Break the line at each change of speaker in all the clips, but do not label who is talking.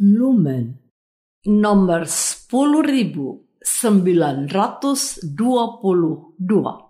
Lumen nomor 10922.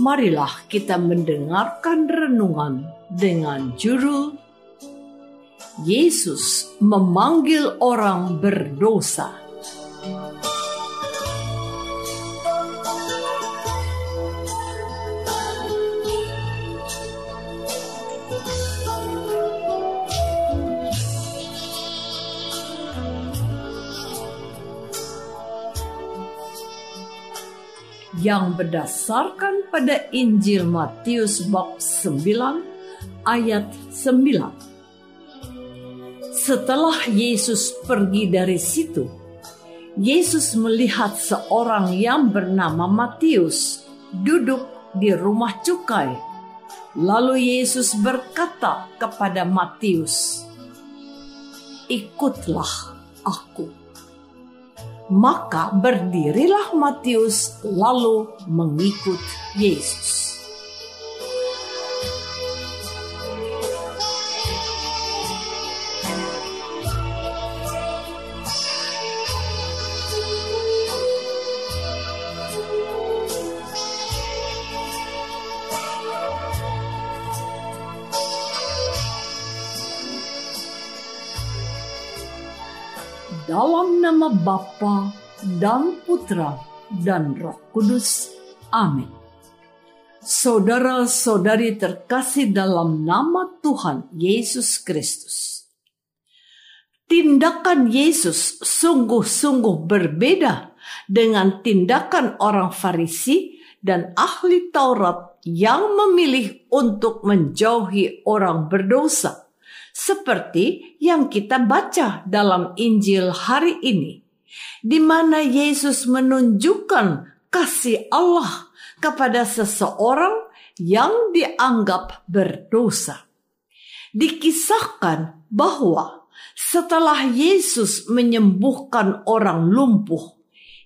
marilah kita mendengarkan renungan dengan judul Yesus memanggil orang berdosa. Yang berdasarkan pada Injil Matius bab 9 ayat 9. Setelah Yesus pergi dari situ, Yesus melihat seorang yang bernama Matius duduk di rumah cukai. Lalu Yesus berkata kepada Matius, "Ikutlah aku." Maka berdirilah Matius lalu mengikut Yesus. Dalam nama Bapa dan Putra dan Roh Kudus. Amin. Saudara-saudari terkasih dalam nama Tuhan Yesus Kristus. Tindakan Yesus sungguh-sungguh berbeda dengan tindakan orang Farisi dan ahli Taurat yang memilih untuk menjauhi orang berdosa seperti yang kita baca dalam Injil hari ini, di mana Yesus menunjukkan kasih Allah kepada seseorang yang dianggap berdosa. Dikisahkan bahwa setelah Yesus menyembuhkan orang lumpuh,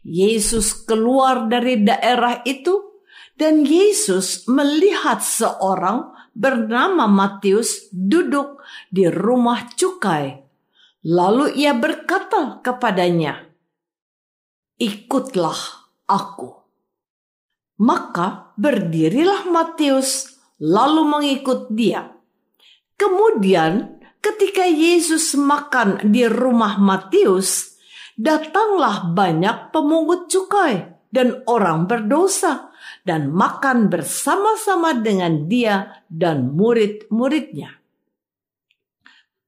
Yesus keluar dari daerah itu dan Yesus melihat seorang bernama Matius duduk di rumah cukai. Lalu ia berkata kepadanya, "Ikutlah aku." Maka berdirilah Matius lalu mengikut dia. Kemudian, ketika Yesus makan di rumah Matius, datanglah banyak pemungut cukai dan orang berdosa dan makan bersama-sama dengan dia dan murid-muridnya.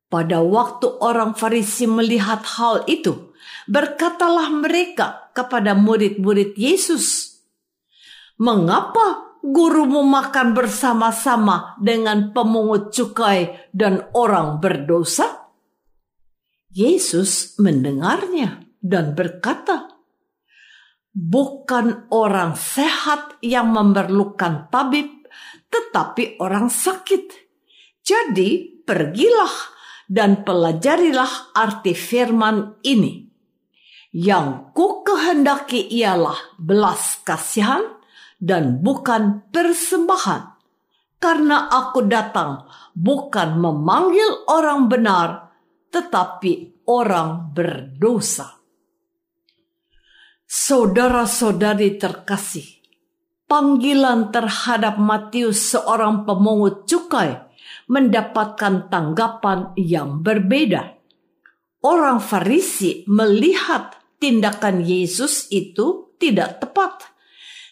Pada waktu orang Farisi melihat hal itu, berkatalah mereka kepada murid-murid Yesus, "Mengapa gurumu makan bersama-sama dengan pemungut cukai dan orang berdosa?" Yesus mendengarnya dan berkata, bukan orang sehat yang memerlukan tabib, tetapi orang sakit. Jadi, pergilah dan pelajarilah arti firman ini. Yang ku kehendaki ialah belas kasihan dan bukan persembahan. Karena aku datang bukan memanggil orang benar, tetapi orang berdosa. Saudara-saudari terkasih, panggilan terhadap Matius seorang pemungut cukai mendapatkan tanggapan yang berbeda. Orang Farisi melihat tindakan Yesus itu tidak tepat.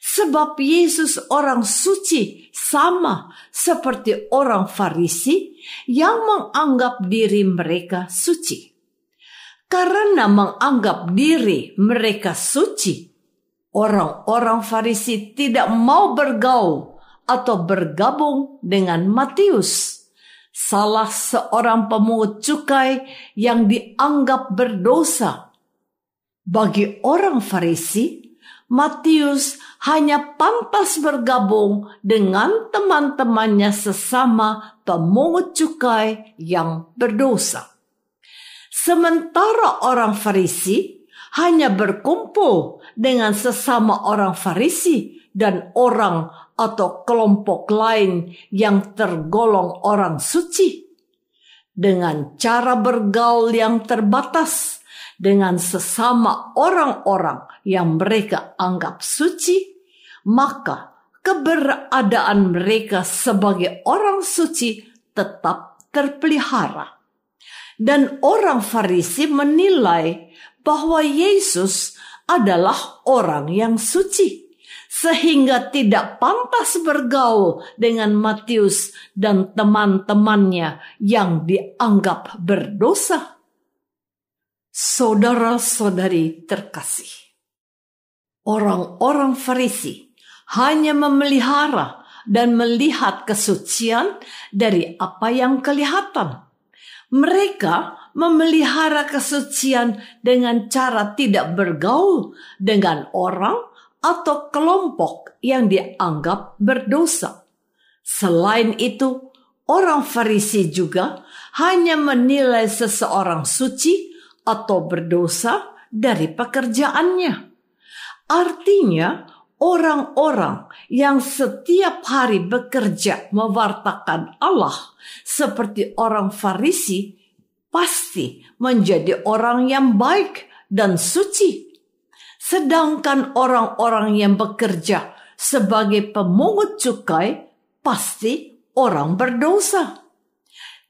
Sebab Yesus orang suci sama seperti orang Farisi yang menganggap diri mereka suci karena menganggap diri mereka suci. Orang-orang Farisi tidak mau bergaul atau bergabung dengan Matius, salah seorang pemungut cukai yang dianggap berdosa. Bagi orang Farisi, Matius hanya pantas bergabung dengan teman-temannya sesama pemungut cukai yang berdosa. Sementara orang Farisi hanya berkumpul dengan sesama orang Farisi dan orang atau kelompok lain yang tergolong orang suci. Dengan cara bergaul yang terbatas dengan sesama orang-orang yang mereka anggap suci, maka keberadaan mereka sebagai orang suci tetap terpelihara dan orang Farisi menilai bahwa Yesus adalah orang yang suci, sehingga tidak pantas bergaul dengan Matius dan teman-temannya yang dianggap berdosa. Saudara-saudari terkasih, orang-orang Farisi hanya memelihara dan melihat kesucian dari apa yang kelihatan mereka memelihara kesucian dengan cara tidak bergaul dengan orang atau kelompok yang dianggap berdosa. Selain itu, orang Farisi juga hanya menilai seseorang suci atau berdosa dari pekerjaannya. Artinya, orang-orang yang setiap hari bekerja mewartakan Allah seperti orang Farisi pasti menjadi orang yang baik dan suci. Sedangkan orang-orang yang bekerja sebagai pemungut cukai pasti orang berdosa.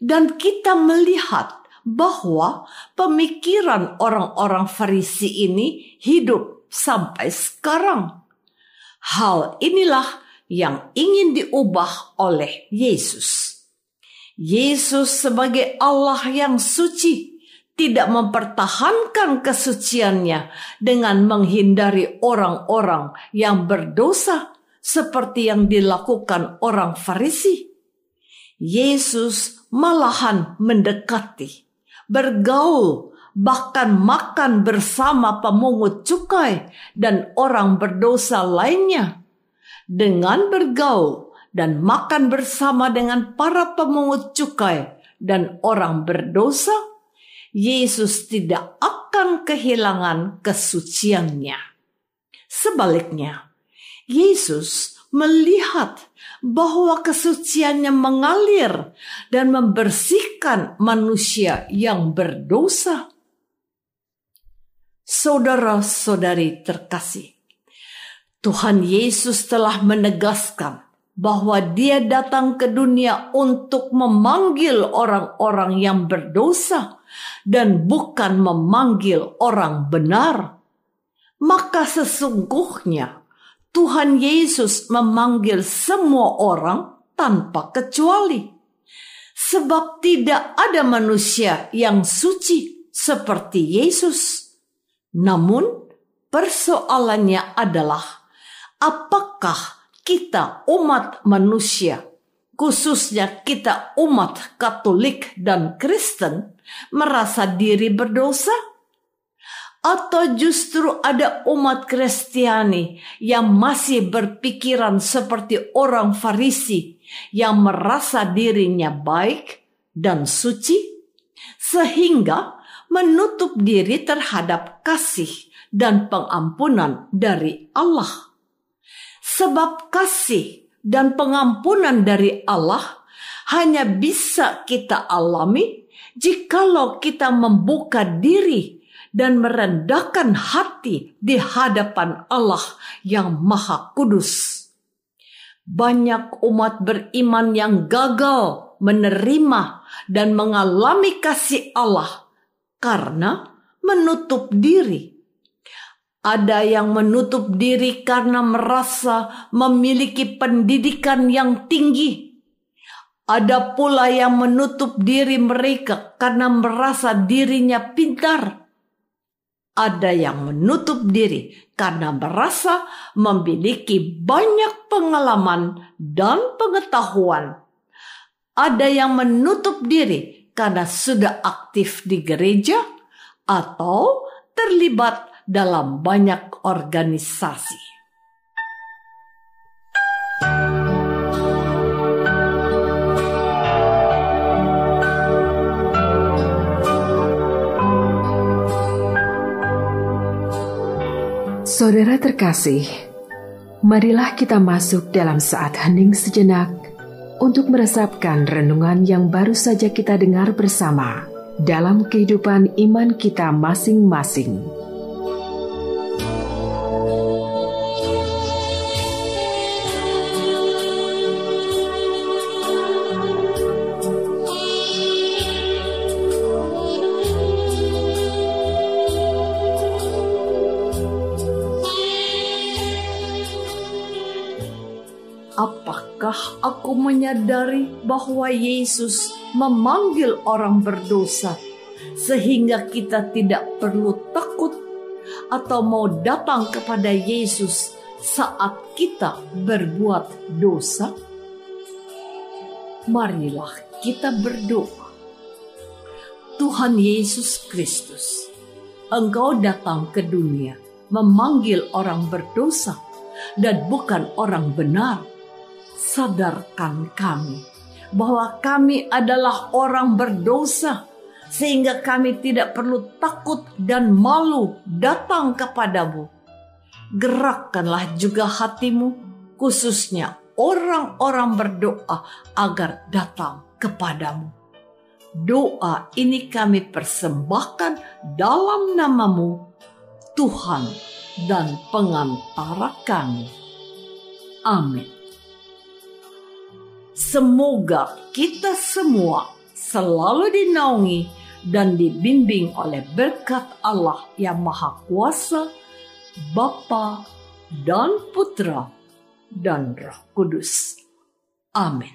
Dan kita melihat bahwa pemikiran orang-orang Farisi ini hidup sampai sekarang Hal inilah yang ingin diubah oleh Yesus. Yesus sebagai Allah yang suci tidak mempertahankan kesuciannya dengan menghindari orang-orang yang berdosa seperti yang dilakukan orang Farisi. Yesus malahan mendekati, bergaul, bahkan makan bersama pemungut cukai dan orang berdosa lainnya. Dengan bergaul dan makan bersama dengan para pemungut cukai dan orang berdosa, Yesus tidak akan kehilangan kesuciannya. Sebaliknya, Yesus melihat bahwa kesuciannya mengalir dan membersihkan manusia yang berdosa. Saudara-saudari terkasih, Tuhan Yesus telah menegaskan bahwa Dia datang ke dunia untuk memanggil orang-orang yang berdosa dan bukan memanggil orang benar. Maka sesungguhnya Tuhan Yesus memanggil semua orang tanpa kecuali. Sebab tidak ada manusia yang suci seperti Yesus namun, persoalannya adalah apakah kita umat manusia, khususnya kita umat Katolik dan Kristen, merasa diri berdosa? Atau justru ada umat Kristiani yang masih berpikiran seperti orang Farisi yang merasa dirinya baik dan suci, sehingga menutup diri terhadap kasih dan pengampunan dari Allah. Sebab kasih dan pengampunan dari Allah hanya bisa kita alami jikalau kita membuka diri dan merendahkan hati di hadapan Allah yang Maha Kudus. Banyak umat beriman yang gagal menerima dan mengalami kasih Allah karena menutup diri. Ada yang menutup diri karena merasa memiliki pendidikan yang tinggi. Ada pula yang menutup diri mereka karena merasa dirinya pintar ada yang menutup diri karena merasa memiliki banyak pengalaman dan pengetahuan. Ada yang menutup diri karena sudah aktif di gereja atau terlibat dalam banyak organisasi.
Saudara terkasih, marilah kita masuk dalam saat hening sejenak untuk meresapkan renungan yang baru saja kita dengar bersama dalam kehidupan iman kita masing-masing.
Apakah aku menyadari bahwa Yesus memanggil orang berdosa sehingga kita tidak perlu takut atau mau datang kepada Yesus saat kita berbuat dosa? Marilah kita berdoa. Tuhan Yesus Kristus, Engkau datang ke dunia memanggil orang berdosa dan bukan orang benar sadarkan kami bahwa kami adalah orang berdosa, sehingga kami tidak perlu takut dan malu datang kepadamu. Gerakkanlah juga hatimu, khususnya orang-orang berdoa agar datang kepadamu. Doa ini kami persembahkan dalam namamu, Tuhan dan pengantara kami. Amin. Semoga kita semua selalu dinaungi dan dibimbing oleh berkat Allah yang Maha Kuasa, Bapa dan Putra dan Roh Kudus. Amin.